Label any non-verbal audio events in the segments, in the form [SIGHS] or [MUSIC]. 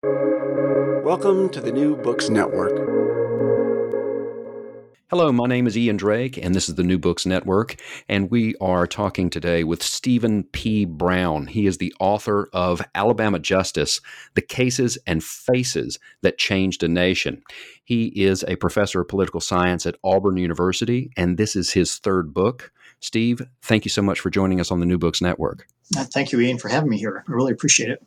Welcome to the New Books Network. Hello, my name is Ian Drake, and this is the New Books Network. And we are talking today with Steven P. Brown. He is the author of Alabama Justice The Cases and Faces That Changed a Nation. He is a professor of political science at Auburn University, and this is his third book. Steve, thank you so much for joining us on the New Books Network. Thank you, Ian, for having me here. I really appreciate it.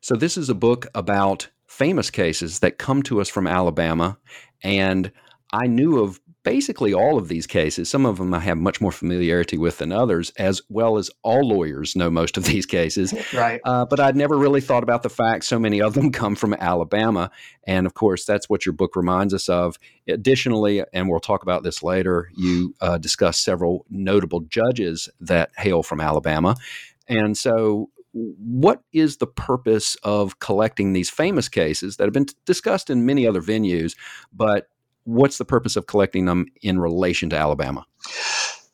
So, this is a book about famous cases that come to us from Alabama. And I knew of basically all of these cases. Some of them I have much more familiarity with than others, as well as all lawyers know most of [LAUGHS] these cases. Right. Uh, but I'd never really thought about the fact so many of them [LAUGHS] come from Alabama. And of course, that's what your book reminds us of. Additionally, and we'll talk about this later, you uh, discuss several notable judges that hail from Alabama. And so what is the purpose of collecting these famous cases that have been discussed in many other venues, but what's the purpose of collecting them in relation to Alabama?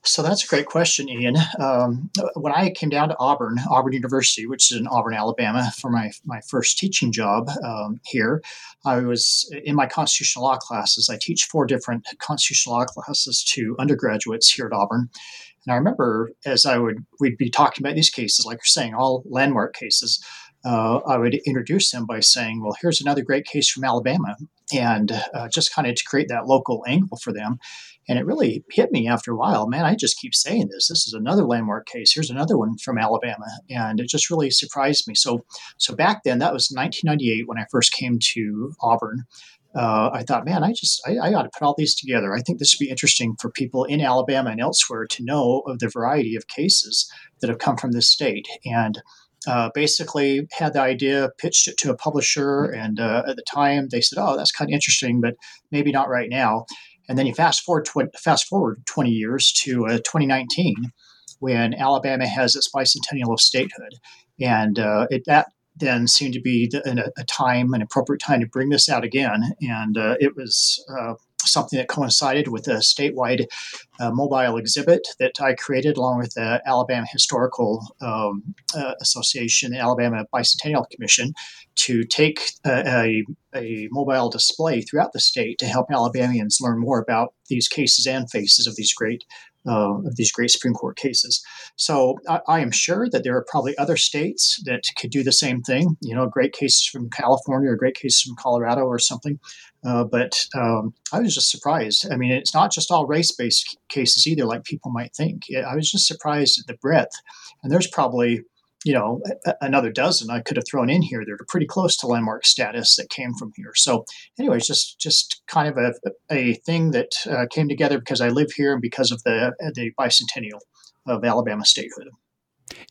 So that's a great question, Ian. Um, when I came down to Auburn, Auburn University, which is in Auburn, Alabama, for my, my first teaching job um, here, I was in my constitutional law classes. I teach four different constitutional law classes to undergraduates here at Auburn. And I remember as I would we'd be talking about these cases, like you're saying, all landmark cases. Uh, I would introduce them by saying, "Well, here's another great case from Alabama," and uh, just kind of to create that local angle for them. And it really hit me after a while. Man, I just keep saying this. This is another landmark case. Here's another one from Alabama, and it just really surprised me. So, so back then, that was 1998 when I first came to Auburn uh, I thought, man, I just I, I, ought to put all these together. I think this would be interesting for people in Alabama and elsewhere to know of the variety of cases that have come from this state. And uh, basically had the idea, pitched it to a publisher, and uh, at the time they said, "Oh, that's kind of interesting, but maybe not right now." And then you fast forward tw- fast forward 20 years to uh, 2019, when Alabama has its bicentennial of statehood, and uh, it, that then seemed to be the, a, time, an appropriate time to bring this out again. And uh, it was uh, something that coincided with a statewide uh, mobile exhibit that I created along with the Alabama Historical um, uh, Association, the Alabama Bicentennial Commission, to take a, a, mobile display throughout the state to help Alabamians learn more about these cases and faces of these great uh, of these great Supreme Court cases. So I, I, am sure that there are probably other states that could do the same thing. You know, great cases from California or great cases from Colorado or something. Uh, but um, I was just surprised. I mean, it's not just all race based cases either, like people might think. I was just surprised at the breadth. And there's probably you know another dozen I could have thrown in here that are pretty close to landmark status that came from here. So, anyways, just just kind of a, a thing that uh, came together because I live here and because of the the bicentennial of Alabama statehood.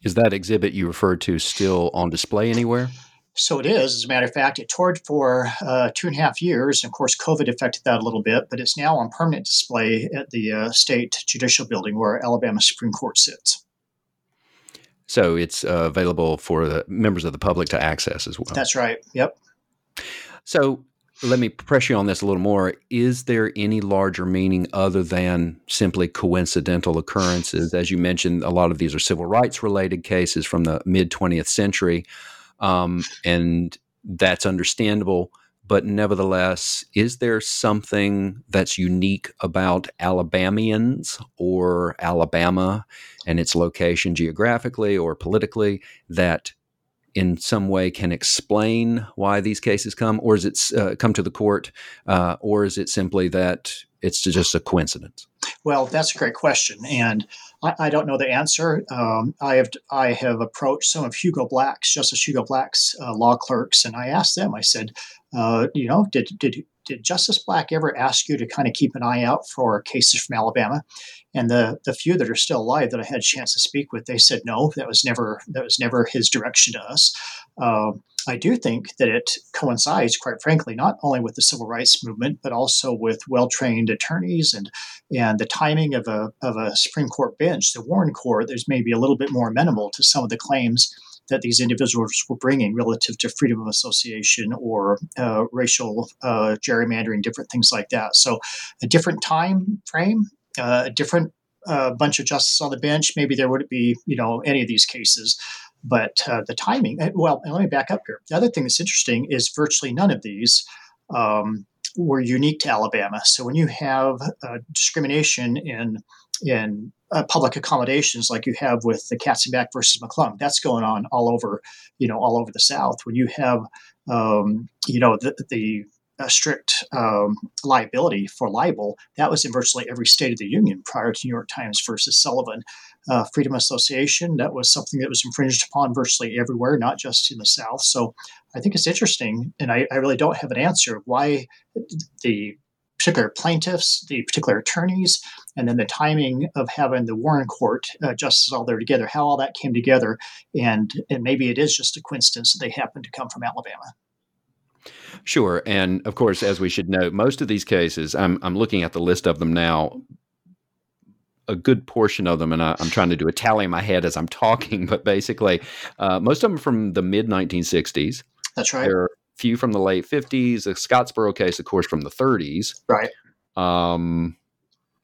Is that exhibit you referred to still on display anywhere? So it is. As a matter of fact, it toured for uh, two and a half years. And of course, COVID affected that a little bit, but it's now on permanent display at the uh, State Judicial Building where Alabama Supreme Court sits. So it's uh, available for the members of the public to access as well. That's right. Yep. So let me press you on this a little more. Is there any larger meaning other than simply coincidental occurrences? As you mentioned, a lot of these are civil rights related cases from the mid 20th century. Um, and that's understandable. But nevertheless, is there something that's unique about Alabamians or Alabama and its location geographically or politically that in some way can explain why these cases come, or is it uh, come to the court, uh, or is it simply that it's just a coincidence? Well, that's a great question, and I, I don't know the answer. Um, I have I have approached some of Hugo Black's, Justice Hugo Black's uh, law clerks, and I asked them. I said, uh, you know, did did did Justice Black ever ask you to kind of keep an eye out for cases from Alabama? And the the few that are still alive that I had a chance to speak with, they said no. That was never that was never his direction to us. Uh, I do think that it coincides, quite frankly, not only with the civil rights movement, but also with well trained attorneys and and the timing of a of a Supreme Court bench, the Warren Court. There's maybe a little bit more amenable to some of the claims that these individuals were bringing relative to freedom of association or uh, racial uh, gerrymandering, different things like that. So, a different time frame, uh, a different uh, bunch of justices on the bench, maybe there wouldn't be, you know, any of these cases. But uh, the timing, eh, well, let me back up here. The other thing that's interesting is virtually none of these um, were unique to Alabama. So when you have uh, discrimination in in uh, public accommodations like you have with the Katzenbach versus McClung, that's going on all over, you know, all over the South. When you have, um, you know, the, the a strict um, liability for libel. That was in virtually every state of the union prior to New York Times versus Sullivan. Uh, freedom association, that was something that was infringed upon virtually everywhere, not just in the South. So I think it's interesting, and I, I really don't have an answer why the particular plaintiffs, the particular attorneys, and then the timing of having the Warren Court uh, justices all there together, how all that came together, and and maybe it is just a coincidence that they happen to come from Alabama. Sure, and of course, as we should note, most of these cases, I'm I'm looking at the list of them now. A good portion of them, and I, am trying to do a tally in my head as I'm talking, [LAUGHS] but basically, uh, most of them from the mid 1960s. That's right. There are a few from the late 50s. The Scottsboro case, of course, from the 30s. Right. Um,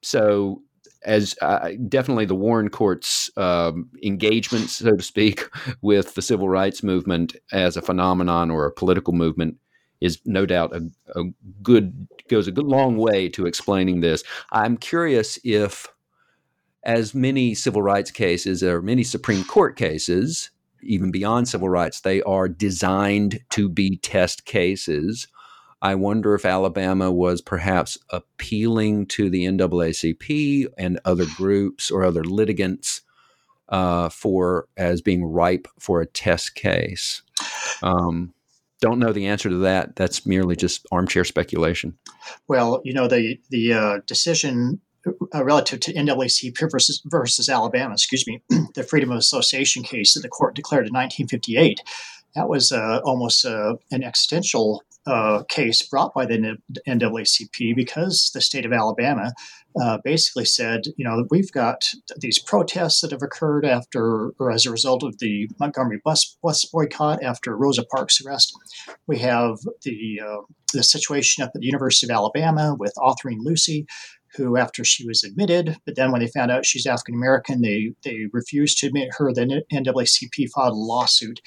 so as uh, definitely the Warren Court's um, engagement, so to speak, [LAUGHS] with the civil rights movement as a phenomenon or a political movement is no doubt a, a good goes a good long way to explaining this. I'm curious if, as many civil rights cases or many Supreme Court cases, even beyond civil rights, they are designed to be test cases. I wonder if Alabama was perhaps appealing to the NAACP and other [SIGHS] groups or other litigants uh, for as being ripe for a test case. Um, don't know the answer to that. That's merely just armchair speculation. Well, you know the the uh, decision uh, relative to NAACP versus versus Alabama, excuse me, [CLEARS THROAT] the Freedom of Association case that the court declared in 1958. That was uh, almost uh, an existential uh, case brought by the NAACP because the state of Alabama uh, basically said, you know, we've got these protests that have occurred after or as a result of the Montgomery bus bus boycott after Rosa Parks' arrest. We have the uh, the situation up at the University of Alabama with Autherine Lucy, who, after she was admitted, but then when they found out she's African American, they they refused to admit her. The NAACP filed a lawsuit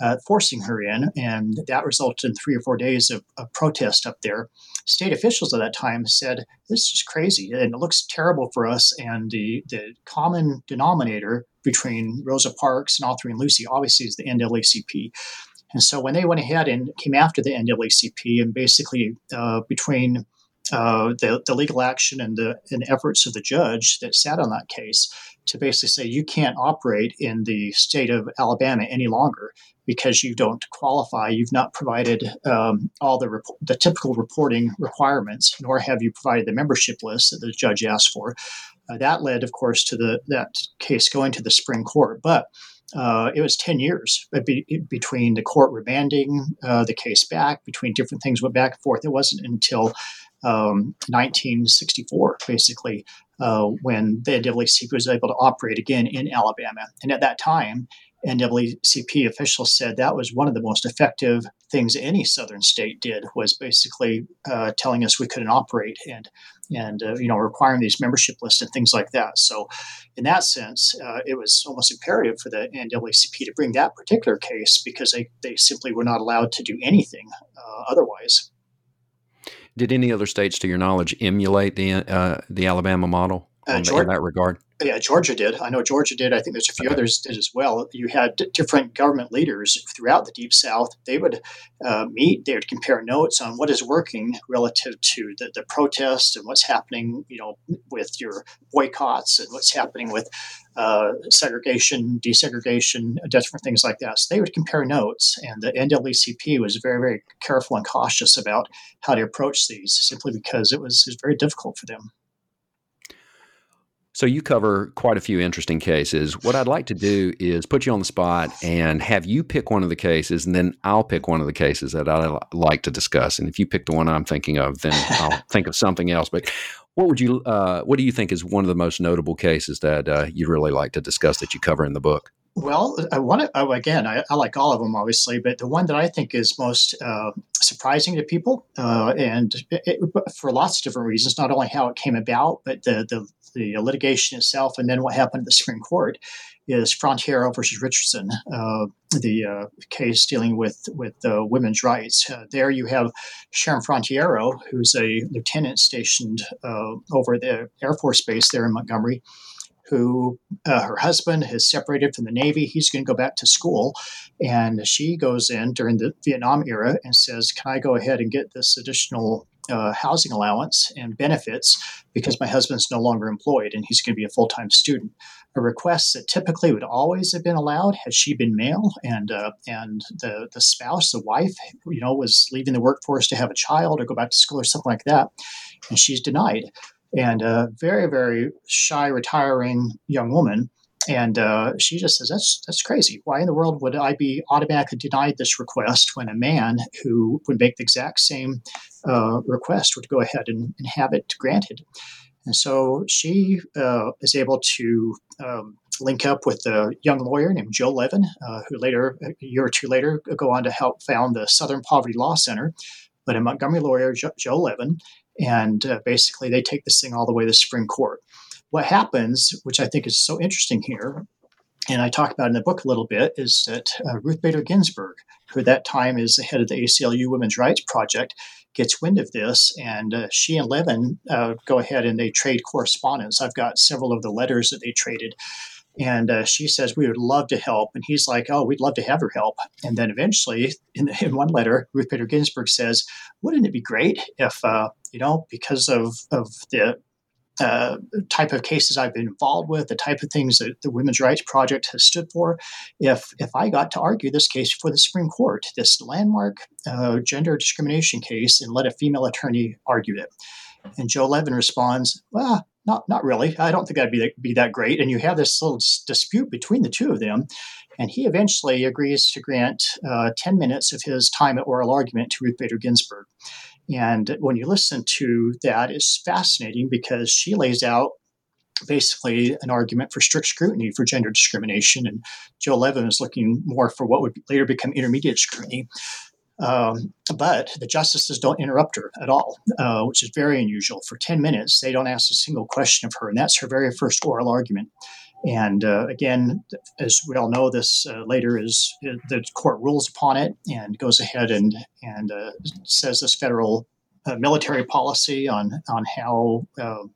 uh, forcing her in, and that resulted in three or four days of, of, protest up there. State officials at that time said, "This is crazy, and it looks terrible for us." And the the common denominator between Rosa Parks and Autherine Lucy obviously is the NAACP. And so when they went ahead and came after the NAACP and basically uh, between uh, the, the legal action and the and efforts of the judge that sat on that case to basically say you can't operate in the state of Alabama any longer because you don't qualify. You've not provided um, all the rep- the typical reporting requirements, nor have you provided the membership list that the judge asked for. Uh, that led, of course, to the that case going to the Supreme Court, but. Uh, it was 10 years be- between the court remanding uh, the case back, between different things went back and forth. It wasn't until um, 1964, basically, uh, when the NAACP was able to operate again in Alabama. And at that time, NAACP officials said that was one of the most effective things any southern state did was basically uh, telling us we couldn't operate and and uh, you know requiring these membership lists and things like that. So, in that sense, uh, it was almost imperative for the NAACP to bring that particular case because they, they simply were not allowed to do anything uh, otherwise. Did any other states, to your knowledge, emulate the uh, the Alabama model uh, Georgia, in that regard? Yeah, Georgia did. I know Georgia did. I think there's a few others did as well. You had d- different government leaders throughout the Deep South. They would uh, meet. They would compare notes on what is working relative to the, the protests and what's happening. You know, with your boycotts and what's happening with uh, segregation, desegregation, different things like that. So they would compare notes, and the NAACP was very, very careful and cautious about how to approach these, simply because it was, it was very difficult for them. So you cover quite a few interesting cases. What I'd like to do is put you on the spot and have you pick one of the cases, and then I'll pick one of the cases that I like to discuss. And if you pick the one I'm thinking of, then I'll [LAUGHS] think of something else. But what would you, uh, what do you think is one of the most notable cases that uh, you really like to discuss that you cover in the book? Well, I want to, oh, again, I, I, like all of them, obviously, but the one that I think is most uh, surprising to people, uh, and it, it, for lots of different reasons, not only how it came about, but the, the, the litigation itself, and then what happened at the Supreme Court, is Frontiero versus Richardson, uh, the uh, case dealing with with uh, women's rights. Uh, there you have Sharon Frontiero, who's a lieutenant stationed uh, over the Air Force Base there in Montgomery, who uh, her husband has separated from the Navy. He's going to go back to school. And she goes in during the Vietnam era and says, Can I go ahead and get this additional uh, housing allowance and benefits because my husband's no longer employed and he's going to be a full time student? A request that typically would always have been allowed had she been male and uh, and the the spouse, the wife, you know, was leaving the workforce to have a child or go back to school or something like that, and she's denied and a very very shy retiring young woman and uh, she just says that's that's crazy. Why in the world would i be automatically denied this request when a man who would make the exact same uh, request would go ahead and, and, have it granted? And so she uh, is able to um, link up with a young lawyer named joe levin uh, who later a year or two later go on to help found the southern poverty law center. But a montgomery lawyer joe, levin and uh, basically, they take this thing all the way to the Supreme Court. What happens, which I think is so interesting here, and I talk about in the book a little bit, is that uh, Ruth Bader Ginsburg, who at that time is the head of the ACLU Women's Rights Project, gets wind of this, and uh, she and Levin uh, go ahead and they trade correspondence. I've got several of the letters that they traded. And uh, she says, We would love to help. And he's like, Oh, we'd love to have your help. And then eventually, in, [LAUGHS] in one letter, Ruth Bader Ginsburg says, Wouldn't it be great if, uh, you know, because of, of the uh, type of cases I've been involved with, the type of things that the Women's Rights Project has stood for, if if I got to argue this case for the Supreme Court, this landmark uh, gender discrimination case, and let a female attorney argue it. And Joe Levin responds, "Well, not not really. I don't think that'd be that, be that great." And you have this little dispute between the two of them, and he eventually agrees to grant uh, ten minutes of his time at oral argument to Ruth Bader Ginsburg. And when you listen to that, it's fascinating because she lays out basically an argument for strict scrutiny for gender discrimination, and Joe Levin is looking more for what would later become intermediate scrutiny. Um, but the justices don't interrupt her at all, uh, which is very unusual. For 10 minutes, they don't ask a single question of her, and that's her very first oral argument. And uh, again, as we all know, this uh, later is uh, the court rules upon it and goes ahead and and uh, says this federal uh, military policy on on how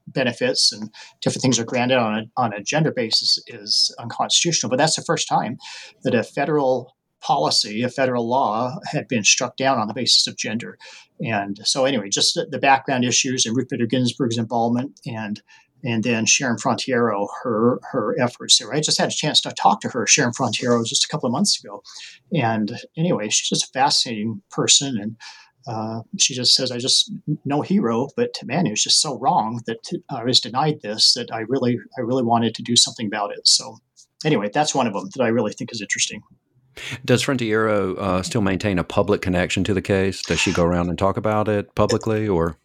benefits and different things are granted on a, on a gender basis is unconstitutional. But that's the first time that a federal policy, a federal law, had been struck down on the basis of gender. And so, anyway, just the, the background issues and Ruth Bader Ginsburg's involvement, and and then Sharon Frontiero, her her efforts there. I just had a chance to talk to her, Sharon Frontiero, just a couple of months ago. And anyway, she's just a fascinating person, and uh, she just says, "I just no hero, but man, it was just so wrong that I was denied this. That I really, I really wanted to do something about it." So, anyway, that's one of them that I really think is interesting. Does Frontiero uh, still maintain a public connection to the case? Does she go around and talk about it publicly, or?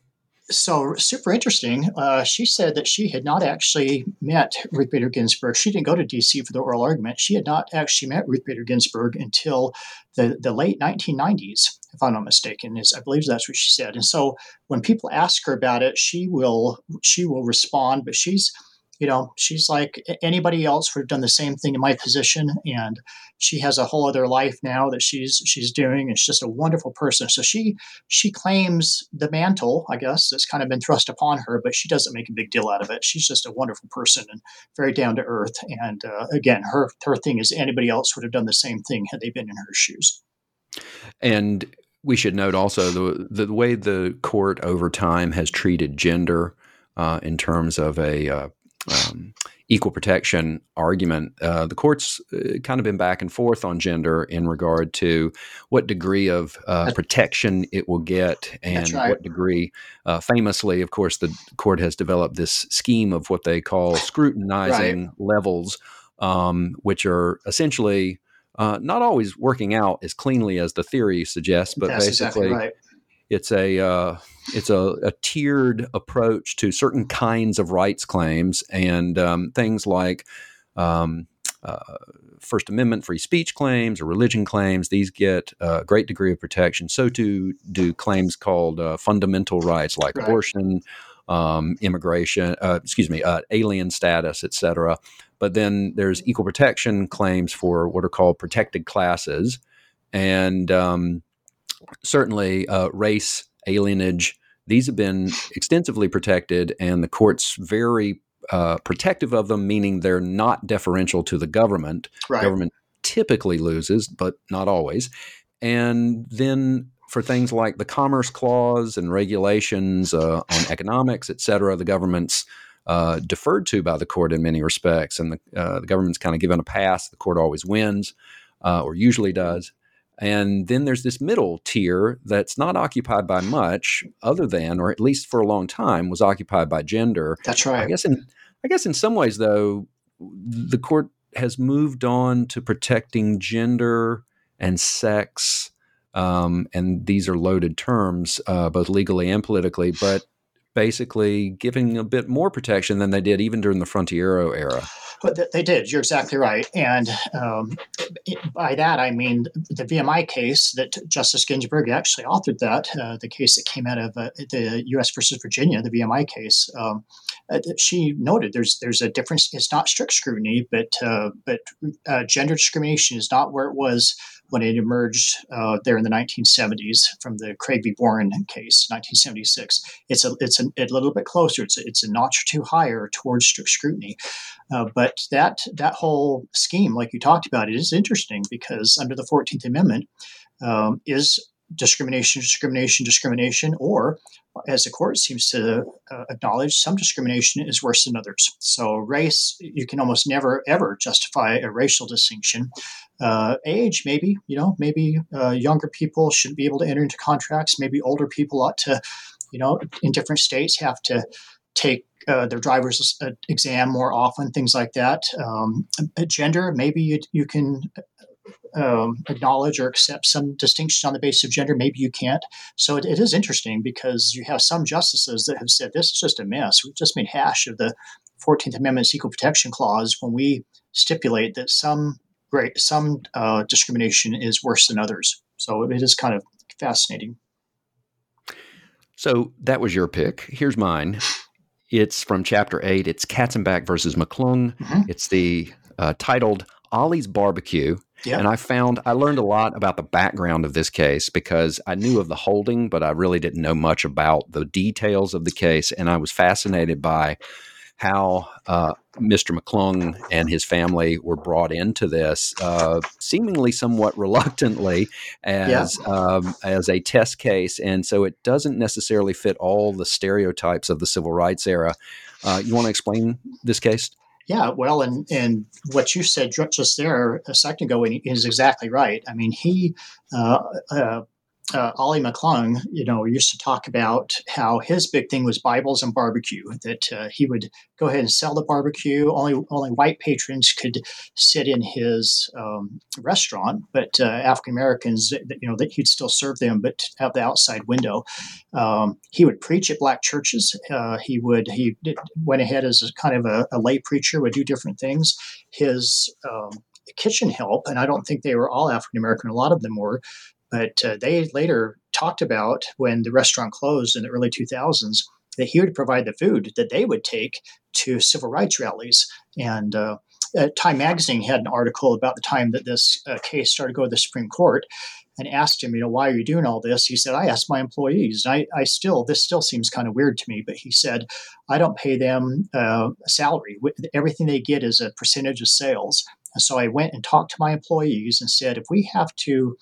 So super interesting. Uh, she said that she had not actually met Ruth Bader Ginsburg. She didn't go to D.C. for the oral argument. She had not actually met Ruth Bader Ginsburg until the, the late 1990s, if I'm not mistaken. Is I believe that's what she said. And so when people ask her about it, she will she will respond, but she's you know, she's like anybody else would have done the same thing in my position, and she has a whole other life now that she's she's doing, and she's just a wonderful person. So she she claims the mantle, I guess, that's kind of been thrust upon her, but she doesn't make a big deal out of it. She's just a wonderful person and very down to earth. And uh, again, her her thing is anybody else would have done the same thing had they been in her shoes. And we should note also the the way the court over time has treated gender uh, in terms of a uh, um, equal protection argument, uh, the court's uh, kind of been back and forth on gender in regard to what degree of uh, protection it will get and right. what degree. Uh, famously, of course, the court has developed this scheme of what they call [SIGHS] scrutinizing right. levels, um, which are essentially. Uh, not always working out as cleanly as the theory suggests, but That's basically exactly right it's a uh, it's a, a, tiered approach to certain kinds of rights claims and um, things like um, uh, First Amendment free speech claims or religion claims, these get a great degree of protection. So too do claims called uh, fundamental rights like right. abortion, um, immigration, uh, excuse me, uh, alien status, etc. But then there's equal protection claims for what are called protected classes, and um, certainly uh, race, alienage. These have been extensively protected, and the courts very uh, protective of them, meaning they're not deferential to the government. Right. Government typically loses, but not always. And then for things like the Commerce Clause and regulations uh, on economics, et cetera, the government's uh, deferred to by the court in many respects, and the, uh, the government's kind of given a pass. The court always wins, uh, or usually does. And then there's this middle tier that's not occupied by much other than, or at least for a long time, was occupied by gender. That's right. I guess in I guess in some ways though, the court has moved on to protecting gender and sex. Um, and these are loaded terms, uh, both legally and politically, but basically giving a bit more protection than they did even during the Frontiero era. But they did. You're exactly right. And um, by that, I mean the VMI case that Justice Ginsburg actually authored that, uh, the case that came out of uh, the U.S. versus Virginia, the VMI case. Um, uh, she noted there's there's a difference. It's not strict scrutiny, but uh, but uh, gender discrimination is not where it was when it emerged uh, there in the 1970s from the Craig v. Boren case, 1976. It's a it's a, a little bit closer. It's a, it's a notch or two higher towards strict scrutiny. Uh, but that that whole scheme, like you talked about, it is interesting because under the 14th Amendment um, is discrimination, discrimination, discrimination, or as the court seems to uh, acknowledge, some discrimination is worse than others. So, race, you can almost never ever justify a racial distinction. Uh, age, maybe, you know, maybe uh, younger people shouldn't be able to enter into contracts. Maybe older people ought to, you know, in different states have to take uh, their driver's uh, exam more often, things like that. Um, gender, maybe you, you can um, acknowledge or accept some distinctions on the basis of gender. Maybe you can't. So it, it is interesting because you have some justices that have said this is just a mess. We've just made hash of the 14th Amendment's Equal Protection Clause when we stipulate that some great some uh, discrimination is worse than others. So it is kind of fascinating. So that was your pick. Here's mine. It's from chapter eight. It's Katzenbach versus McClung. Mm-hmm. It's the uh, titled Ollie's Barbecue. Yep. And I found I learned a lot about the background of this case because I knew of the holding, but I really didn't know much about the details of the case. And I was fascinated by how uh, Mr. McClung and his family were brought into this, uh, seemingly somewhat reluctantly, as yeah. um, as a test case, and so it doesn't necessarily fit all the stereotypes of the civil rights era. Uh, you want to explain this case? Yeah, well, and and what you said just there a second ago is exactly right. I mean, he uh, uh, uh, Ollie McClung, you know, used to talk about how his big thing was Bibles and barbecue. That uh, he would go ahead and sell the barbecue. Only only white patrons could sit in his um, restaurant, but uh, African Americans, you know, that he'd still serve them, but have the outside window. Um, he would preach at black churches. Uh, he would he did, went ahead as a kind of a, a, lay preacher, would do different things. His um, kitchen help, and I don't think they were all African American. A lot of them were. But uh, they later talked about when the restaurant closed in the early 2000s that he would provide the food that they would take to civil rights rallies. And uh, uh, Time Magazine had an article about the time that this uh, case started to go to the Supreme Court and asked him, you know, why are you doing all this? He said, I asked my employees. And I, I still, this still seems kind of weird to me, but he said, I don't pay them uh, a salary. Everything they get is a percentage of sales. And so I went and talked to my employees and said, if we have to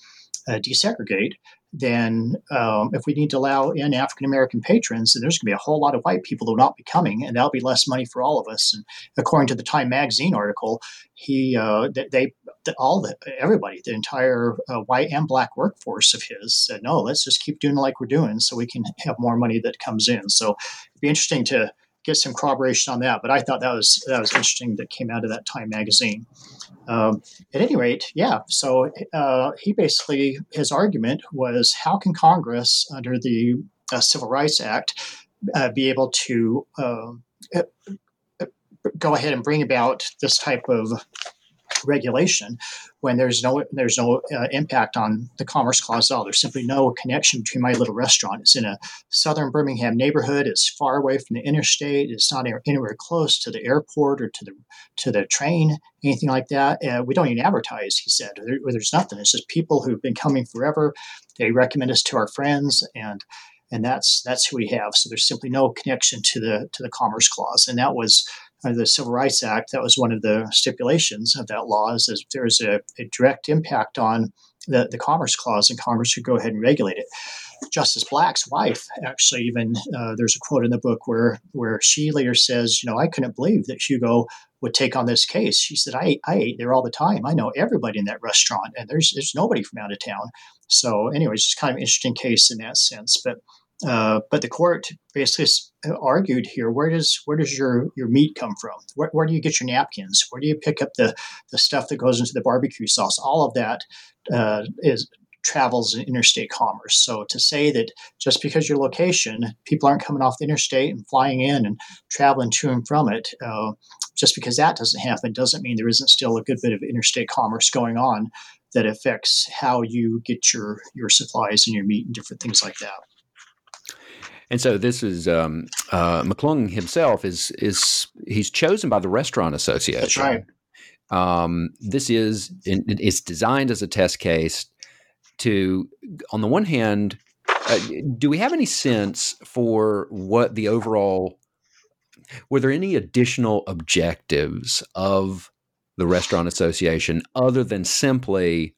uh, desegregate, then um, if we need to allow in African American patrons, then there's going to be a whole lot of white people that will not be coming, and that'll be less money for all of us. And according to the Time Magazine article, he uh, they, all the everybody, the entire uh, white and black workforce of his said, no, let's just keep doing like we're doing, so we can have more money that comes in. So it'd be interesting to get some corroboration on that. But I thought that was that was interesting that came out of that Time magazine. Um, at any rate, yeah. So uh, he basically his argument was how can Congress under the uh, Civil Rights Act uh, be able to um, uh, go ahead and bring about this type of regulation when there's no there's no uh, impact on the commerce clause at all. There's simply no connection between my little restaurant. It's in a southern Birmingham neighborhood. It's far away from the interstate. It's not anywhere close to the airport or to the to the train, anything like that. Uh, we don't even advertise. He said there, there's nothing. It's just people who've been coming forever. They recommend us to our friends and and that's that's who we have. So there's simply no connection to the to the Commerce Clause, and that was under the Civil Rights Act. That was one of the stipulations of that law is that there's a, a direct impact on the, the Commerce Clause, and Congress should go ahead and regulate it. Justice Black's wife actually even uh, there's a quote in the book where where she later says, you know, I couldn't believe that Hugo would take on this case. She said, I, I ate there all the time. I know everybody in that restaurant, and there's there's nobody from out of town. So, anyways, it's kind of an interesting case in that sense. But uh, but the court basically argued here: where does where does your your meat come from? Where, where, do you get your napkins? Where do you pick up the the stuff that goes into the barbecue sauce? All of that uh, is travels in interstate commerce. So to say that just because your location, people aren't coming off the interstate and flying in and traveling to and from it, uh, just because that doesn't happen doesn't mean there isn't still a good bit of interstate commerce going on that affects how you get your your supplies and your meat and different things like that. And so this is um, uh, McClung himself is is he's chosen by the Restaurant Association. That's right. Um, this is it's designed as a test case to, on the one hand, uh, do we have any sense for what the overall were there any additional objectives of the Restaurant Association other than simply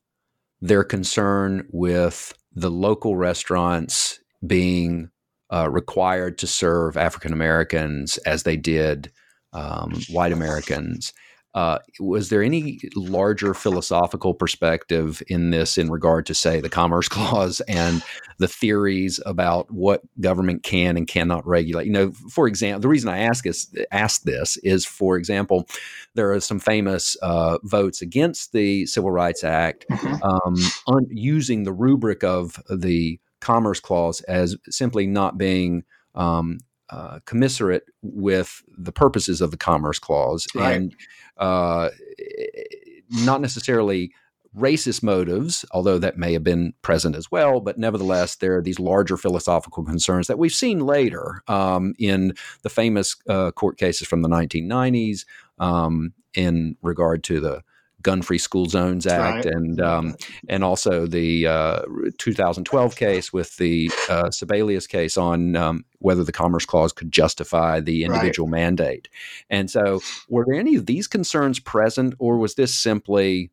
their concern with the local restaurants being uh, required to serve African Americans as they did um, white Americans. Uh, was there any larger philosophical perspective in this in regard to, say, the Commerce [LAUGHS] Clause and the theories about what government can and cannot regulate? You know, for example, the reason I ask is ask this is, for example, there are some famous uh, votes against the Civil Rights Act mm-hmm. um, un- using the rubric of the Commerce Clause as simply not being um, uh, commiserate with the purposes of the Commerce Clause right. and uh, not necessarily racist motives, although that may have been present as well. But nevertheless, there are these larger philosophical concerns that we've seen later um, in the famous uh, court cases from the 1990s um, in regard to the Gun Free School Zones Act, right. and um, and also the uh, 2012 case with the uh, Sebelius case on um, whether the Commerce Clause could justify the individual right. mandate. And so, were there any of these concerns present, or was this simply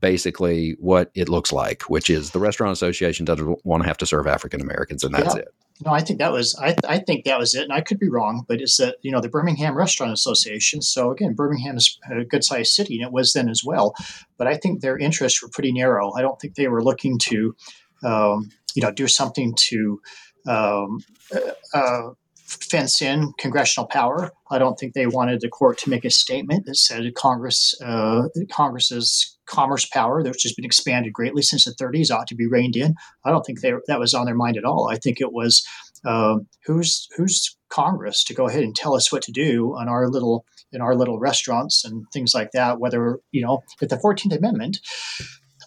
basically what it looks like, which is the Restaurant Association doesn't want to have to serve African Americans, and that's yeah. it. No, I think that was I, I think that was it, and I could be wrong, but it's that you know the Birmingham Restaurant Association. So again, Birmingham is a good sized city, and it was then as well. But I think their interests were pretty narrow. I don't think they were looking to, um, you know, do something to um, uh, uh fence in congressional power. I don't think they wanted the court to make a statement that said Congress uh, Congress's commerce power, which has been expanded greatly since the 30s, ought to be reined in. I don't think they, that was on their mind at all. I think it was uh, who's who's Congress to go ahead and tell us what to do on our little in our little restaurants and things like that. Whether you know, if the Fourteenth Amendment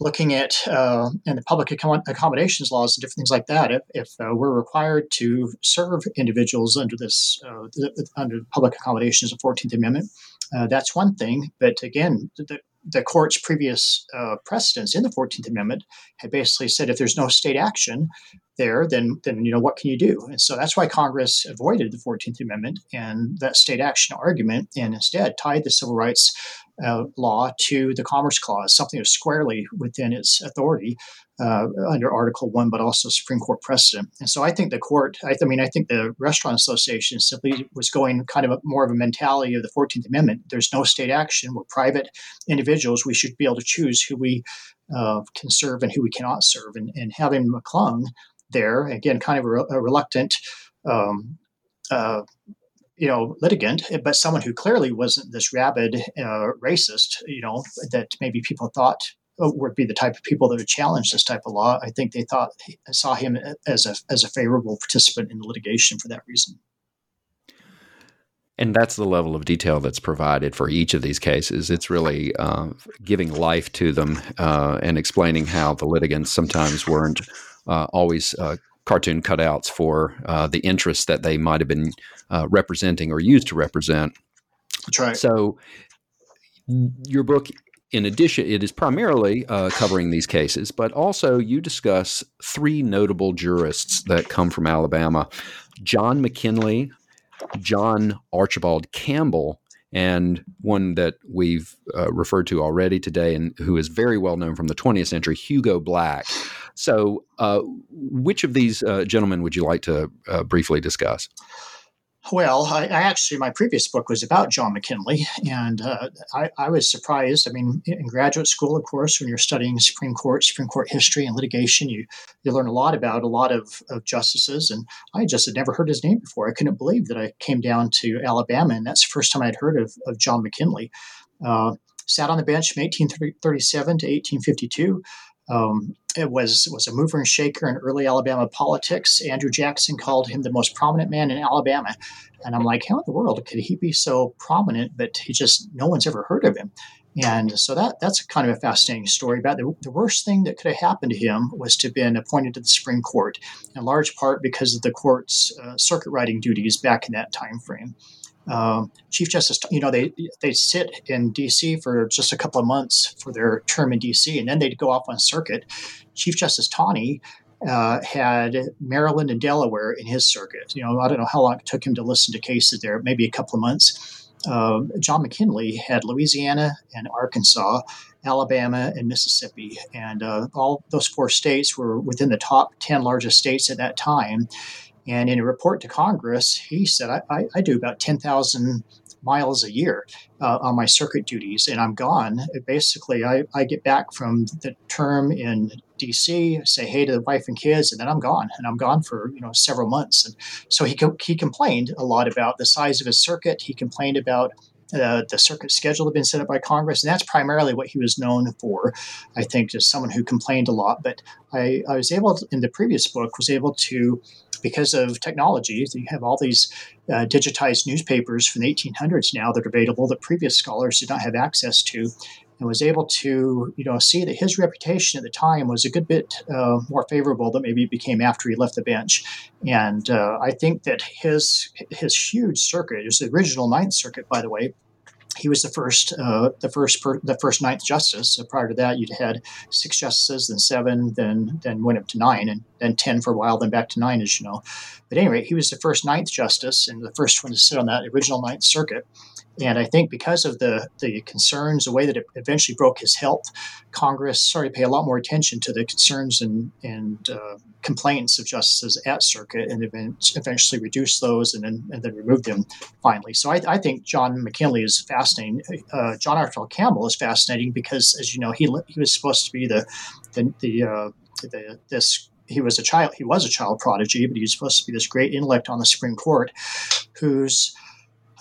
looking at uh, and the public accommodations laws and different things like that. If, if uh, we're required to serve individuals under this uh, under public accommodations of Fourteenth Amendment, uh, that's one thing. But again, the, the court's previous uh, precedents in the Fourteenth Amendment had basically said if there's no state action there, then then you know what can you do? And so that's why Congress avoided the Fourteenth Amendment and that state action argument, and instead tied the civil rights uh, law to the Commerce Clause, something that's squarely within its authority uh, under Article One, but also Supreme Court precedent. And so I think the court, I, I, mean, I think the Restaurant Association simply was going kind of a, more of a mentality of the Fourteenth Amendment. There's no state action. We're private individuals. We should be able to choose who we uh, can serve and who we cannot serve. And, and having McClung there, again, kind of a, reluctant. Um, uh, you know, litigant, but someone who clearly wasn't this rabid uh, racist, you know, that maybe people thought would be the type of people that would challenge this type of law. I think they thought saw him as a as a favorable participant in the litigation for that reason. And that's the level of detail that's provided for each of these cases. It's really uh, giving life to them uh, and explaining how the litigants sometimes weren't uh, always uh, cartoon cutouts for uh, the interests that they might have been uh, representing or used to represent. That's right. So, your book, in addition, it is primarily covering these cases, but also you discuss three notable jurists that come from Alabama John McKinley, John Archibald Campbell, and one that we've uh, referred to already today, and who is very well known from the 20th century, Hugo Black. So, uh, which of these uh, gentlemen would you like to uh, briefly discuss? Well, I, I, actually, my previous book was about John McKinley, and uh, I, I, was surprised. I mean, in graduate school, of course, when you're studying Supreme Court, Supreme Court history and litigation, you, you learn a lot about a lot of, of justices, and I just had never heard his name before. I couldn't believe that I came down to Alabama, and that's the first time I'd heard of, of John McKinley. Uh, sat on the bench from 1837 to 1852. Um, it was was a mover and shaker in early Alabama politics. Andrew Jackson called him the most prominent man in Alabama, and I'm like, how in the world could he be so prominent? But he just no one's ever heard of him. And so that that's kind of a fascinating story. About the, the worst thing that could have happened to him was to have been appointed to the Supreme Court, in large part because of the court's uh, circuit riding duties back in that time frame. Um, Chief Justice, you know, they they sit in D.C. for just a couple of months for their term in D.C. and then they'd go off on circuit. Chief Justice Taney uh, had Maryland and Delaware in his circuit. You know, I don't know how long it took him to listen to cases there, maybe a couple of months. Uh, John McKinley had Louisiana and Arkansas, Alabama and Mississippi, and uh, all those four states were within the top ten largest states at that time. And in a report to Congress, he said, I, I, I do about 10,000 miles a year uh, on my circuit duties, and I'm gone. Basically, I, I get back from the term in DC, say hey to the wife and kids, and then I'm gone. And I'm gone for you know several months. And so he, he complained a lot about the size of his circuit. He complained about uh, the circuit schedule had been set up by Congress, and that's primarily what he was known for. I think just someone who complained a lot. But I, I was able to, in the previous book was able to because of technology. You have all these uh, digitized newspapers from the 1800s now that are available that previous scholars did not have access to, and was able to you know see that his reputation at the time was a good bit uh, more favorable than maybe it became after he left the bench. And uh, I think that his his huge circuit, his original Ninth Circuit, by the way, he was the first, uh, the first, per, the first ninth justice. So prior to that, you'd had six justices, then seven, then then went up to nine, and then ten for a while, then back to nine, as you know. But anyway, he was the first ninth justice and the first one to sit on that original Ninth Circuit. And I think because of the, the concerns, the way that it eventually broke his health, Congress started to pay a lot more attention to the concerns and, and uh, complaints of justices at circuit and eventually reduced those and then, and then removed them finally. So I, I think John McKinley is fascinating. Uh, John Archibald Campbell is fascinating because, as you know, he, he was supposed to be the, the, the, uh, the this he was a child he was a child prodigy but he was supposed to be this great intellect on the supreme court whose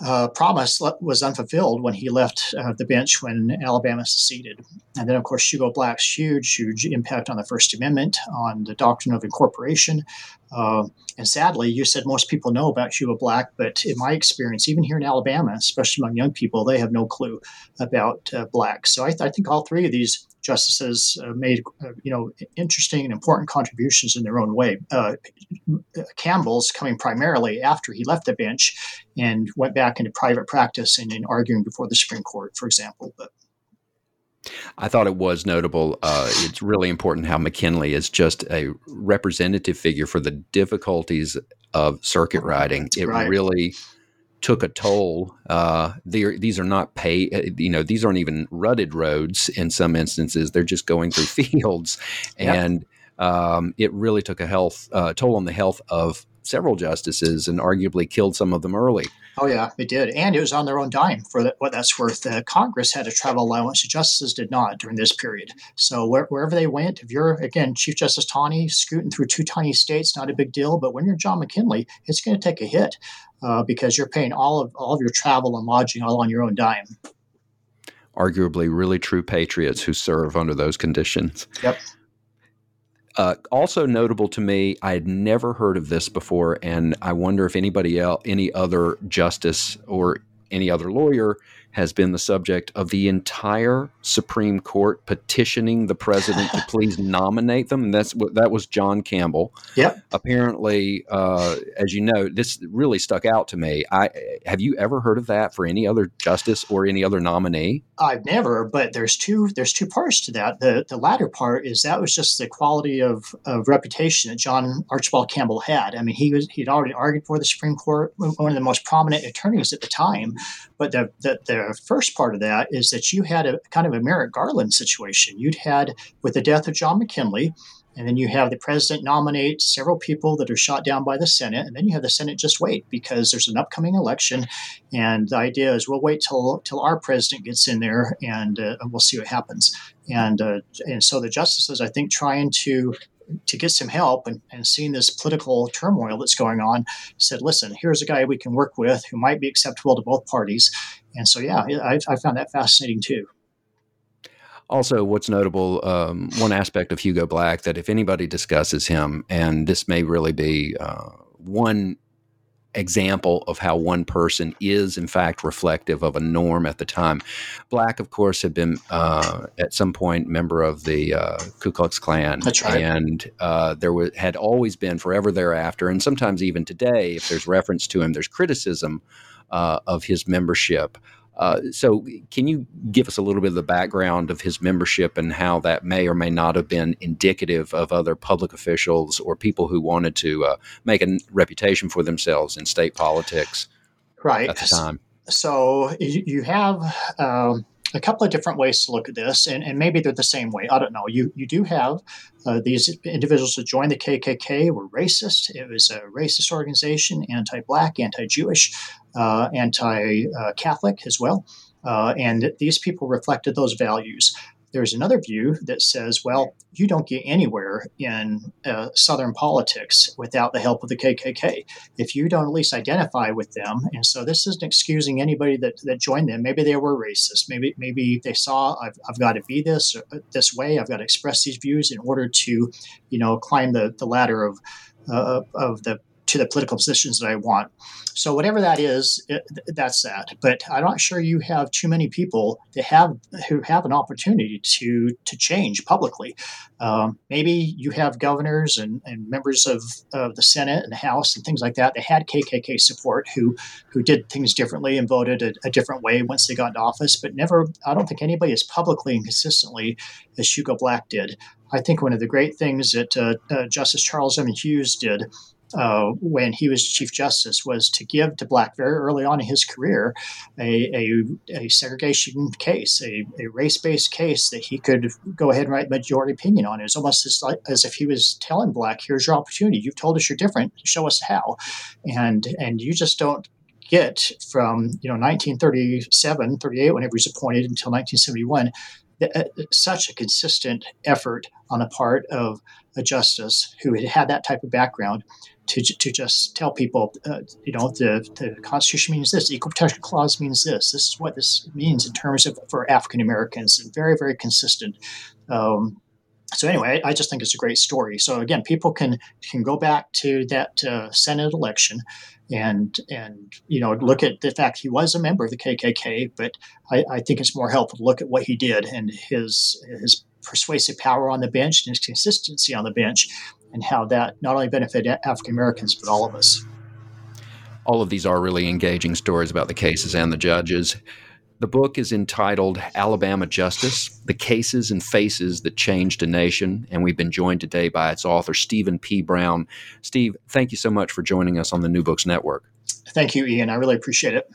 uh, promise was unfulfilled when he left uh, the bench when Alabama seceded. And then, of course, Hugo Black's huge, huge impact on the First Amendment, on the doctrine of incorporation. Uh, and sadly, you said most people know about Hugo Black, but in my experience, even here in Alabama, especially among young people, they have no clue about uh, Black. So I, th- I think all three of these justices uh, made uh, you know interesting and important contributions in their own way. Uh, Campbell's coming primarily after he left the bench and went back into private practice and in arguing before the Supreme Court, for example. But I thought it was notable. Uh, it's really important how McKinley is just a representative figure for the difficulties of circuit riding. It right. really took a toll. Uh, these are not pay, uh, you know, these aren't even rutted roads in some instances. They're just going through [LAUGHS] fields, yep. and um, it really took a health uh, toll on the health of several justices and arguably killed some of them early. Oh yeah, it did, and it was on their own dime for the, what that's worth. Uh, Congress had a travel allowance; the justices did not during this period. So where, wherever they went, if you're again Chief Justice Taney scooting through two tiny states, not a big deal. But when you're John McKinley, it's going to take a hit uh, because you're paying all of all of your travel and lodging all on your own dime. Arguably, really true patriots who serve under those conditions. Yep. Uh, also notable to me, I had never heard of this before, and I wonder if anybody else, any other justice or any other lawyer has been the subject of the entire Supreme Court petitioning the president to [LAUGHS] please nominate them. And that's what that was John Campbell. Yep. Apparently, uh, as you know, this really stuck out to me. I have you ever heard of that for any other justice or any other nominee? I've never, but there's two there's two parts to that. The the latter part is that was just the quality of, of reputation that John Archibald Campbell had. I mean, he was he'd already argued for the Supreme Court, one of the most prominent attorneys at the time. But the the, the first part of that is that you had a kind of a Merrick Garland situation. You'd had with the death of John McKinley, and then you have the president nominate several people that are shot down by the Senate, and then you have the Senate just wait because there's an upcoming election, and the idea is we'll wait till till our president gets in there, and, uh, and we'll see what happens. And uh, and so the justices, I think, trying to to get some help and, and seeing this political turmoil that's going on, said, listen, here's a guy we can work with who might be acceptable to both parties. And so, yeah, I, I found that fascinating too. Also, what's notable, um, one aspect of Hugo Black that if anybody discusses him, and this may really be uh, one example of how one person is in fact reflective of a norm at the time. Black, of course, had been uh, at some point member of the uh, Ku Klux Klan, That's right. and uh, there was, had always been forever thereafter, and sometimes even today, if there's reference to him, there's criticism uh, of his membership. Uh, so, can you give us a little bit of the background of his membership and how that may or may not have been indicative of other public officials or people who wanted to uh, make a reputation for themselves in state politics right. at the time? So, you have um, a couple of different ways to look at this, and, and maybe they're the same way. I don't know. You you do have uh, these individuals that joined the KKK were racist. It was a racist organization, anti-black, anti-Jewish, uh, anti-Catholic as well, uh, and these people reflected those values. There's another view that says, well, you don't get anywhere in uh, Southern politics without the help of the KKK. If you don't at least identify with them, and so this isn't excusing anybody that, that joined them. Maybe they were racist. Maybe maybe they saw I've, I've got to be this uh, this way. I've got to express these views in order to, you know, climb the, the ladder of uh, of the to the political positions that I want. So whatever that is, it, that's that. But I'm not sure you have too many people that have who have an opportunity to to change publicly. Um, maybe you have governors and, and members of, of the Senate and the House and things like that that had KKK support who who did things differently and voted a, a different way once they got into office. But never, I don't think anybody as publicly and consistently as Hugo Black did. I think one of the great things that uh, uh, Justice Charles M. Hughes did uh, when he was Chief Justice was to give to Black very early on in his career a, a, a segregation case, a, a race based case that he could go ahead and write majority opinion on. It was almost as, like, as if he was telling Black, here's your opportunity. You've told us you're different. Show us how. And, and you just don't get from you know 1937 38 whenever he's appointed until 1971 uh, such a consistent effort on the part of a justice who had had that type of background to, to just tell people, uh, you know, the, the Constitution means this, the Equal Protection Clause means this. This is what this means in terms of for African Americans, and very, very consistent. Um, so anyway, I just think it's a great story. So again, people can can go back to that uh, Senate election and and you know look at the fact he was a member of the KKK, but I, I think it's more helpful to look at what he did and his his persuasive power on the bench and his consistency on the bench and how that not only benefited African Americans, but all of us. All of these are really engaging stories about the cases and the judges. The book is entitled Alabama Justice The Cases and Faces That Changed a Nation. And we've been joined today by its author, Steven P. Brown. Steve, thank you so much for joining us on the New Books Network. Thank you, Ian. I really appreciate it.